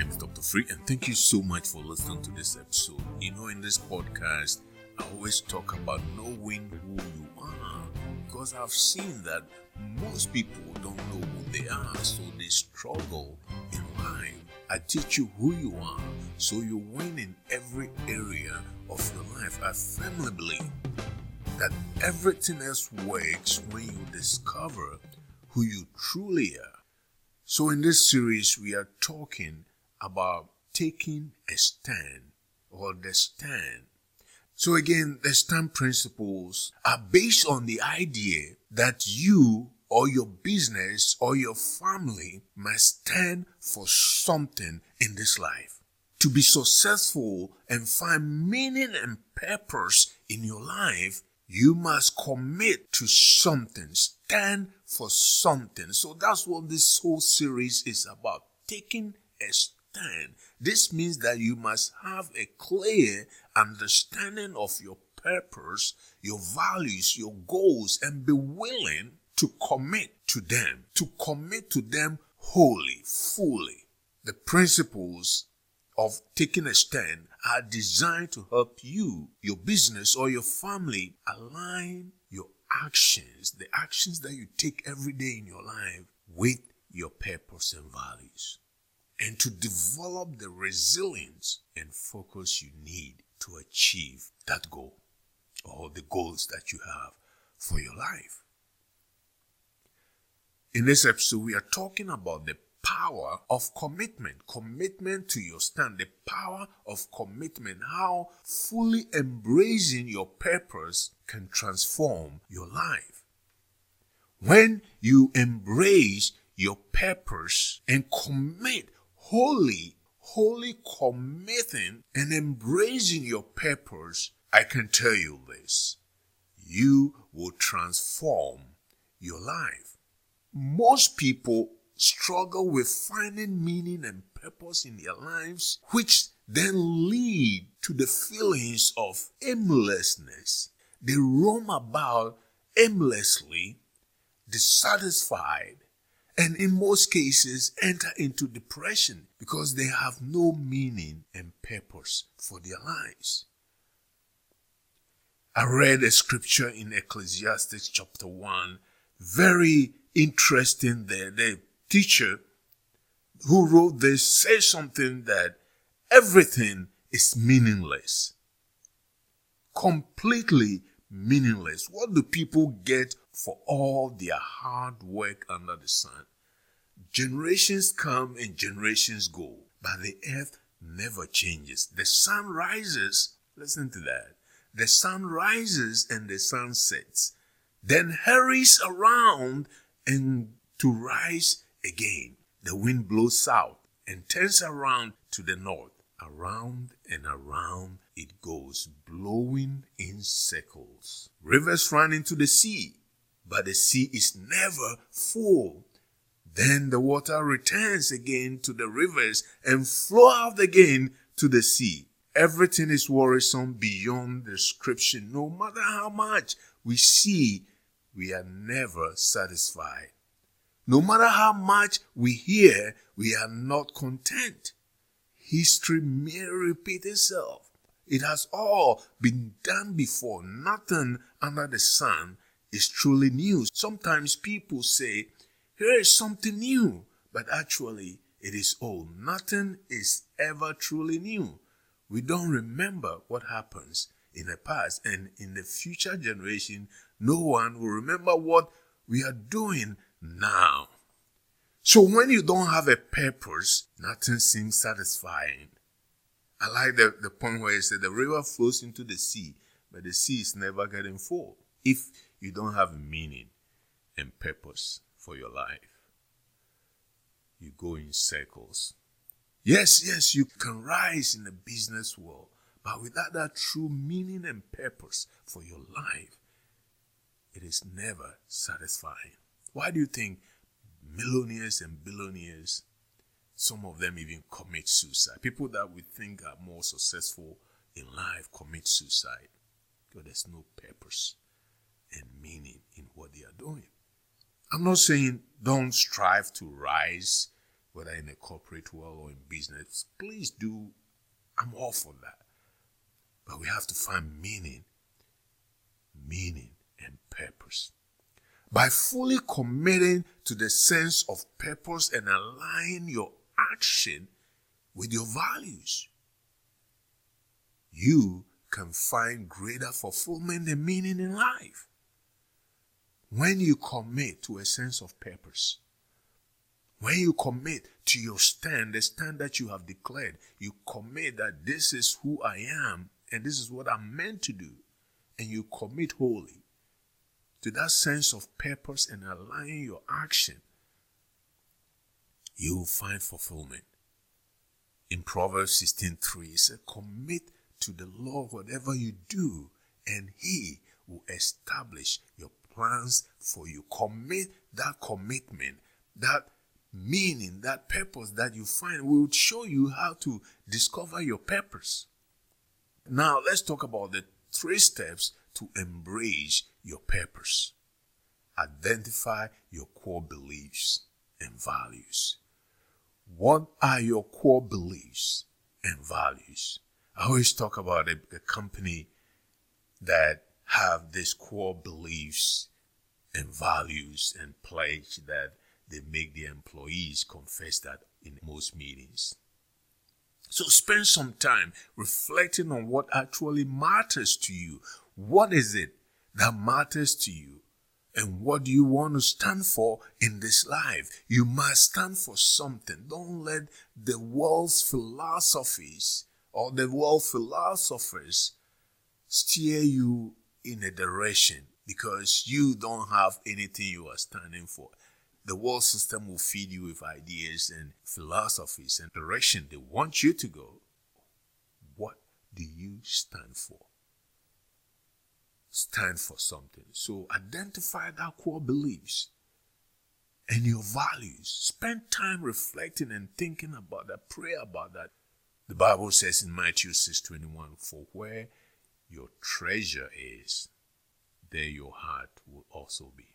name is Dr. Free, and thank you so much for listening to this episode. You know, in this podcast, I always talk about knowing who you are because I've seen that most people don't know who they are, so they struggle in life. I teach you who you are so you win in every area of your life. I firmly believe that everything else works when you discover who you truly are. So, in this series, we are talking about taking a stand or the stand. So, again, the stand principles are based on the idea that you or your business or your family must stand for something in this life. To be successful and find meaning and purpose in your life, you must commit to something, stand for something. So that's what this whole series is about taking a stand. This means that you must have a clear understanding of your purpose, your values, your goals, and be willing to commit to them, to commit to them wholly, fully. The principles of taking a stand are designed to help you, your business, or your family align your actions, the actions that you take every day in your life, with your purpose and values, and to develop the resilience and focus you need to achieve that goal or the goals that you have for your life. In this episode, we are talking about the power of commitment, commitment to your stand, the power of commitment, how fully embracing your purpose can transform your life. When you embrace your purpose and commit wholly, wholly committing and embracing your purpose, I can tell you this you will transform your life. Most people struggle with finding meaning and purpose in their lives, which then lead to the feelings of aimlessness. They roam about aimlessly, dissatisfied, and in most cases enter into depression because they have no meaning and purpose for their lives. I read a scripture in Ecclesiastes chapter 1, very interesting there. The teacher who wrote this says something that everything is meaningless. Completely meaningless. What do people get for all their hard work under the sun? Generations come and generations go, but the earth never changes. The sun rises, listen to that. The sun rises and the sun sets, then hurries around and to rise again. The wind blows south and turns around to the north. Around and around it goes, blowing in circles. Rivers run into the sea, but the sea is never full. Then the water returns again to the rivers and flow out again to the sea. Everything is worrisome beyond description. No matter how much we see, we are never satisfied. No matter how much we hear, we are not content. History may repeat itself. It has all been done before. Nothing under the sun is truly new. Sometimes people say, here is something new, but actually it is old. Nothing is ever truly new. We don't remember what happens in the past, and in the future generation, no one will remember what we are doing now. So when you don't have a purpose, nothing seems satisfying. I like the, the point where it said the river flows into the sea, but the sea is never getting full if you don't have meaning and purpose for your life. You go in circles. Yes, yes, you can rise in the business world, but without that true meaning and purpose for your life, it is never satisfying. Why do you think millionaires and billionaires, some of them even commit suicide? People that we think are more successful in life commit suicide because there's no purpose and meaning in what they are doing. I'm not saying don't strive to rise whether in a corporate world or in business, please do. I'm all for that. But we have to find meaning, meaning and purpose. By fully committing to the sense of purpose and aligning your action with your values, you can find greater fulfillment and meaning in life. When you commit to a sense of purpose, when you commit to your stand, the stand that you have declared, you commit that this is who I am and this is what I'm meant to do, and you commit wholly to that sense of purpose and align your action, you will find fulfillment. In Proverbs 16:3, it says, Commit to the Lord whatever you do, and He will establish your plans for you. Commit that commitment, that meaning, that purpose that you find will show you how to discover your purpose. Now, let's talk about the three steps to embrace your purpose. Identify your core beliefs and values. What are your core beliefs and values? I always talk about a, a company that have these core beliefs and values and pledge that they make their employees confess that in most meetings. So spend some time reflecting on what actually matters to you. What is it that matters to you? And what do you want to stand for in this life? You must stand for something. Don't let the world's philosophies or the world philosophers steer you in a direction because you don't have anything you are standing for. The world system will feed you with ideas and philosophies and direction they want you to go. What do you stand for? Stand for something. So identify that core beliefs and your values. Spend time reflecting and thinking about that. Pray about that. The Bible says in Matthew 6:21, "For where your treasure is, there your heart will also be."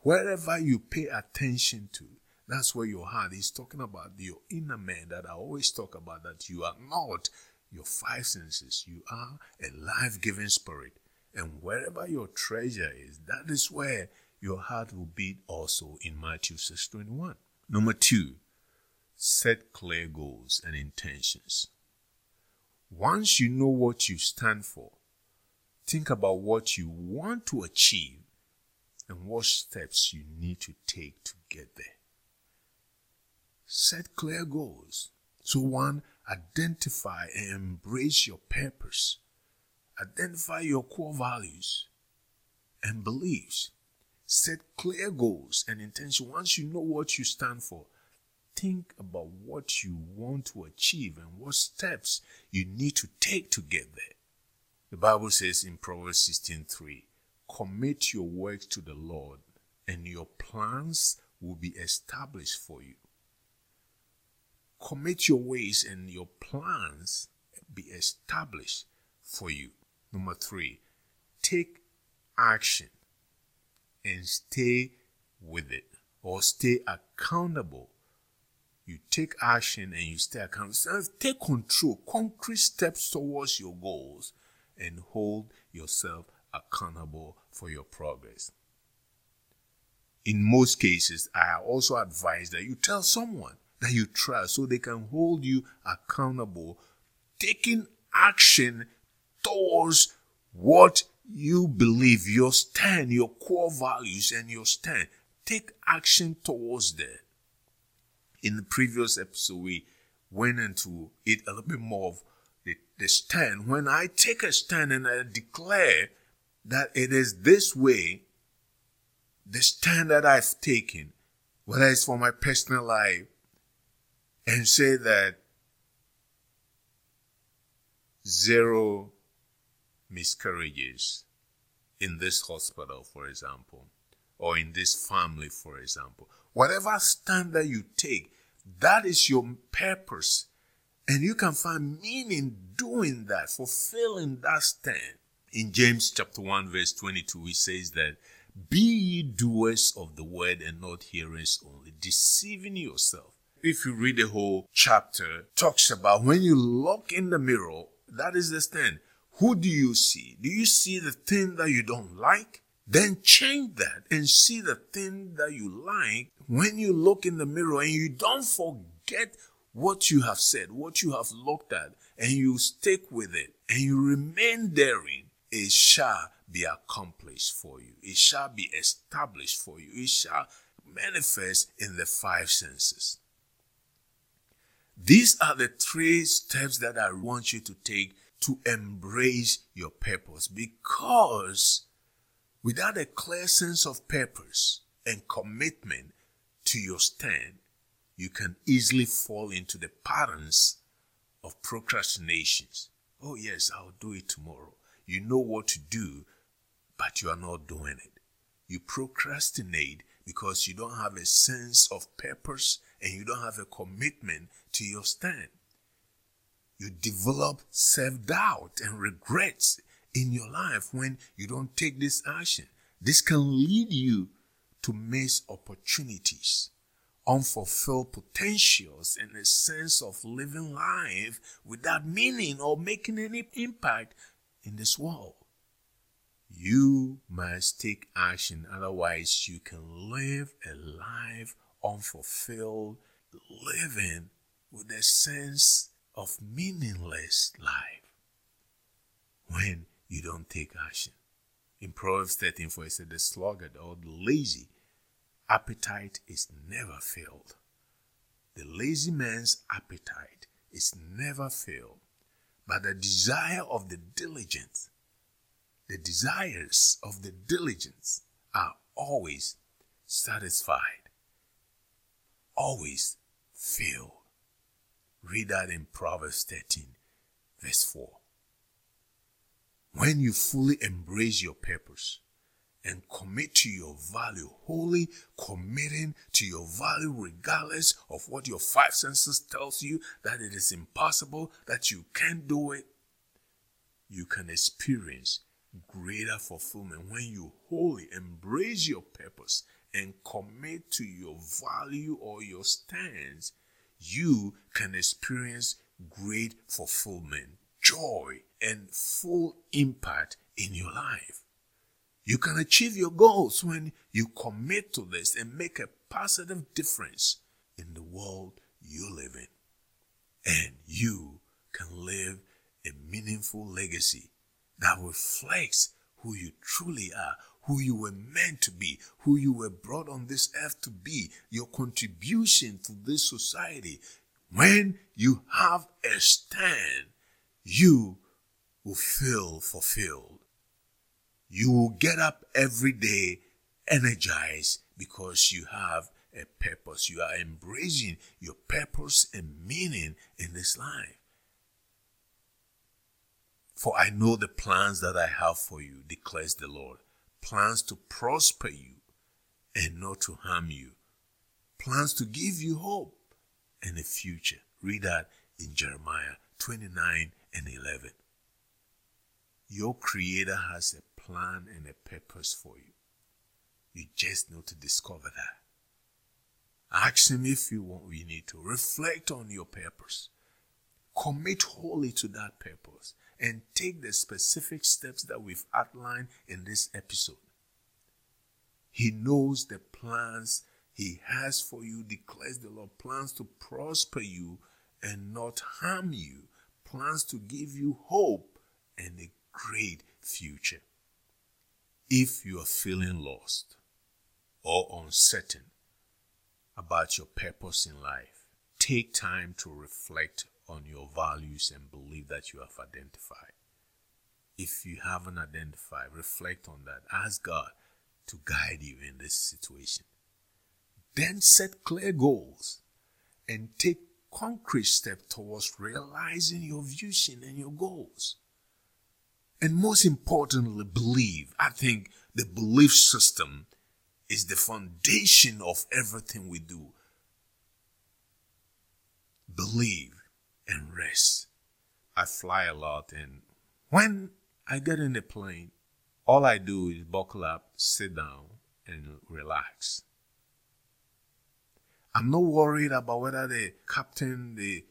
Wherever you pay attention to, that's where your heart is talking about your inner man that I always talk about that you are not your five senses. You are a life giving spirit. And wherever your treasure is, that is where your heart will beat also in Matthew 6 21. Number two, set clear goals and intentions. Once you know what you stand for, think about what you want to achieve and what steps you need to take to get there. Set clear goals. So, one, identify and embrace your purpose. Identify your core values and beliefs. Set clear goals and intention. Once you know what you stand for, think about what you want to achieve and what steps you need to take to get there. The Bible says in Proverbs 16:3, Commit your work to the Lord, and your plans will be established for you. Commit your ways, and your plans be established for you. Number three, take action and stay with it or stay accountable. You take action and you stay accountable. Take control, concrete steps towards your goals, and hold yourself accountable for your progress. In most cases, I also advise that you tell someone that you trust so they can hold you accountable, taking action towards what you believe, your stand, your core values, and your stand. Take action towards that. In the previous episode, we went into it a little bit more of the stand. When I take a stand and I declare that it is this way, the stand that I've taken, whether it's for my personal life, and say that zero miscarriages in this hospital, for example, or in this family, for example. Whatever stand that you take, that is your purpose. And you can find meaning doing that, fulfilling that stand. In James chapter 1, verse 22, he says that, Be ye doers of the word and not hearers only, deceiving yourself. if you read the whole chapter, talks about when you look in the mirror, that is the stand. Who do you see? Do you see the thing that you don't like? Then change that and see the thing that you like when you look in the mirror and you don't forget what you have said, what you have looked at, and you stick with it and you remain therein, it shall be accomplished for you. It shall be established for you. It shall manifest in the five senses. These are the three steps that I want you to take to embrace your purpose because without a clear sense of purpose and commitment to your stand, you can easily fall into the patterns of procrastinations. Oh, yes, I'll do it tomorrow. You know what to do, but you are not doing it. You procrastinate because you don't have a sense of purpose and you don't have a commitment to your stand. You develop self doubt and regrets in your life when you don't take this action. This can lead you to miss opportunities, unfulfilled potentials, and a sense of living life without meaning or making any impact in this world. You must take action, otherwise, you can live a life unfulfilled, living with a sense of meaningless life when you don't take action. In Proverbs 13, 4, it said, The sluggard or the lazy appetite is never filled. The lazy man's appetite is never filled, but the desire of the diligent the desires of the diligent are always satisfied, always filled. Read that in Proverbs 13, verse 4. When you fully embrace your purpose and commit to your value, wholly committing to your value regardless of what your five senses tells you that it is impossible, that you can't do it, you can experience greater fulfillment when you wholly embrace your purpose and commit to your value or your stance, you can experience great fulfillment, joy, and full impact in your life. You can achieve your goals when you commit to this and make a positive difference in the world you live in. And you can live a meaningful legacy that reflects who you truly are, who you were meant to be, who you were brought on this earth to be, your contribution to this society. When you have a stand, you will feel fulfilled. You will get up every day energized because you have a purpose. You are embracing your purpose and meaning in this life. For I know the plans that I have for you, declares the Lord plans to prosper you and not to harm you, plans to give you hope and a future. Read that in Jeremiah 29 and 11. Your Creator has a plan and a purpose for you. You just need to discover that. Ask Him if you want, you need to. Reflect on your purpose. Commit wholly to that purpose and take the specific steps that we've outlined in this episode. He knows the plans He has for you, declares the Lord plans to prosper you and not harm you, plans to give you hope and a great future. If you are feeling lost or uncertain about your purpose in life, take time to reflect on your values and belief that you have identified. If you haven't identified, reflect on that. Ask God to guide you in this situation. Then set clear goals and take concrete steps towards realizing your vision and your goals. And most importantly, believe. I think the belief system is the foundation of everything we do. Believe and rest. I fly a lot, and when I get in the plane, all I do is buckle up, sit down, and relax. I'm not worried about whether the captain, the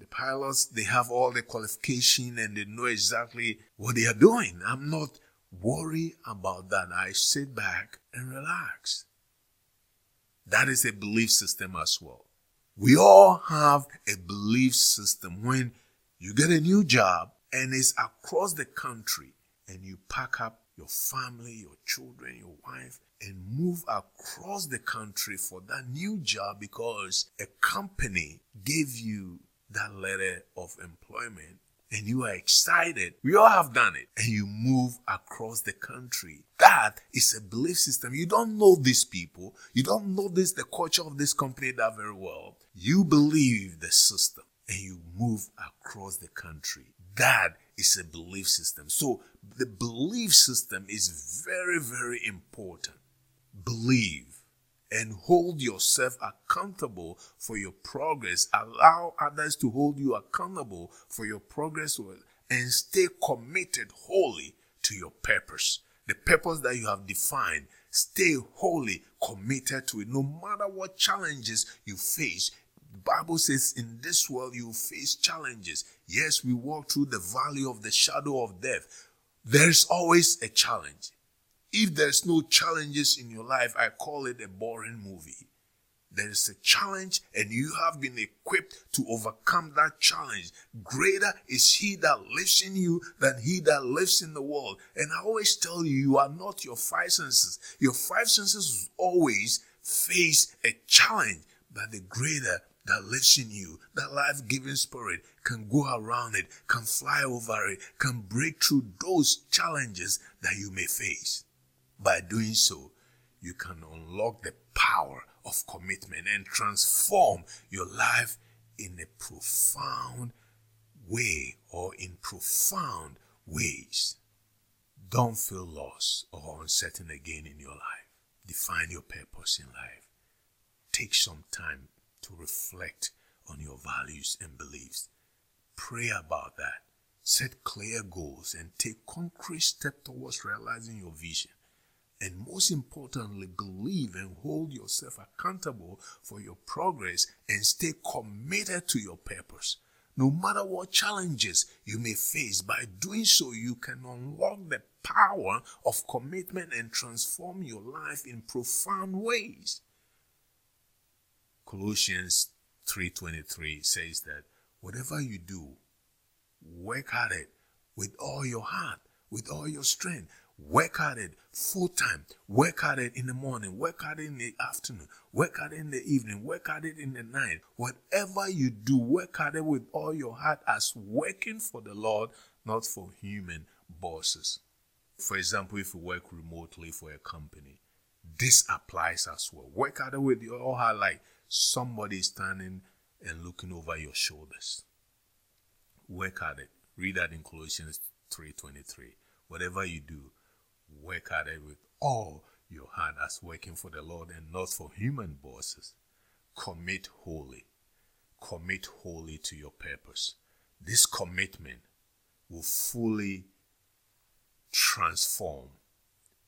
the pilots, they have all the qualification and they know exactly what they are doing. I'm not worried about that. I sit back and relax. That is a belief system as well. We all have a belief system. When you get a new job and it's across the country and you pack up your family, your children, your wife, and move across the country for that new job because a company gave you that letter of employment and you are excited. We all have done it. And you move across the country. That is a belief system. You don't know these people. You don't know this, the culture of this company that very well. You believe the system and you move across the country. That is a belief system. So the belief system is very, very important. Believe and hold yourself accountable for your progress. Allow others to hold you accountable for your progress and stay committed wholly to your purpose. The purpose that you have defined, stay wholly committed to it. No matter what challenges you face, the Bible says in this world you face challenges. Yes, we walk through the valley of the shadow of death. There's always a challenge. If there's no challenges in your life, I call it a boring movie. There is a challenge and you have been equipped to overcome that challenge. Greater is he that lives in you than he that lives in the world. And I always tell you, you are not your five senses. Your five senses always face a challenge, but the greater that lives in you, that life giving spirit, can go around it, can fly over it, can break through those challenges that you may face. By doing so, you can unlock the power of commitment and transform your life in a profound way or in profound ways. Don't feel lost or uncertain again in your life. Define your purpose in life. Take some time to reflect on your values and beliefs. Pray about that. Set clear goals and take concrete steps towards realizing your vision. And most importantly, believe and hold yourself accountable for your progress and stay committed to your purpose. No matter what challenges you may face, by doing so, you can unlock the power of commitment and transform your life in profound ways. Colossians 3:23 says that whatever you do, work at it with all your heart, with all your strength. Work at it full time. Work at it in the morning. Work at it in the afternoon. Work at it in the evening. Work at it in the night. Whatever you do, work at it with all your heart as working for the Lord, not for human bosses. For example, if you work remotely for a company, this applies as well. Work at it with your heart like somebody standing and looking over your shoulders. Work at it. Read that in Colossians 3:23. Whatever you do, work at it with all your heart as working for the Lord and not for human bosses. Commit wholly. Commit wholly to your purpose. This commitment will fully transform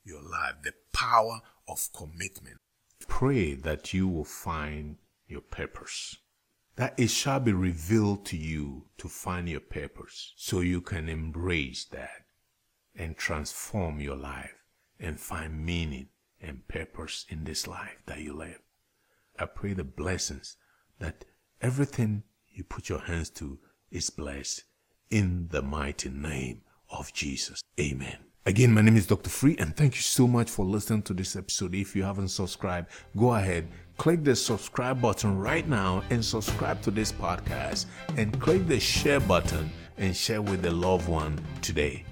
your life. The power of commitment. Pray that you will find your purpose. That it shall be revealed to you to find your purpose so you can embrace that and transform your life and find meaning and purpose in this life that you live. I pray the blessings that everything you put your hands to is blessed in the mighty name of Jesus. Amen. Again, my name is Dr. Free, and thank you so much for listening to this episode. If you haven't subscribed, go ahead, click the subscribe button right now and subscribe to this podcast, and click the share button and share with the loved one today.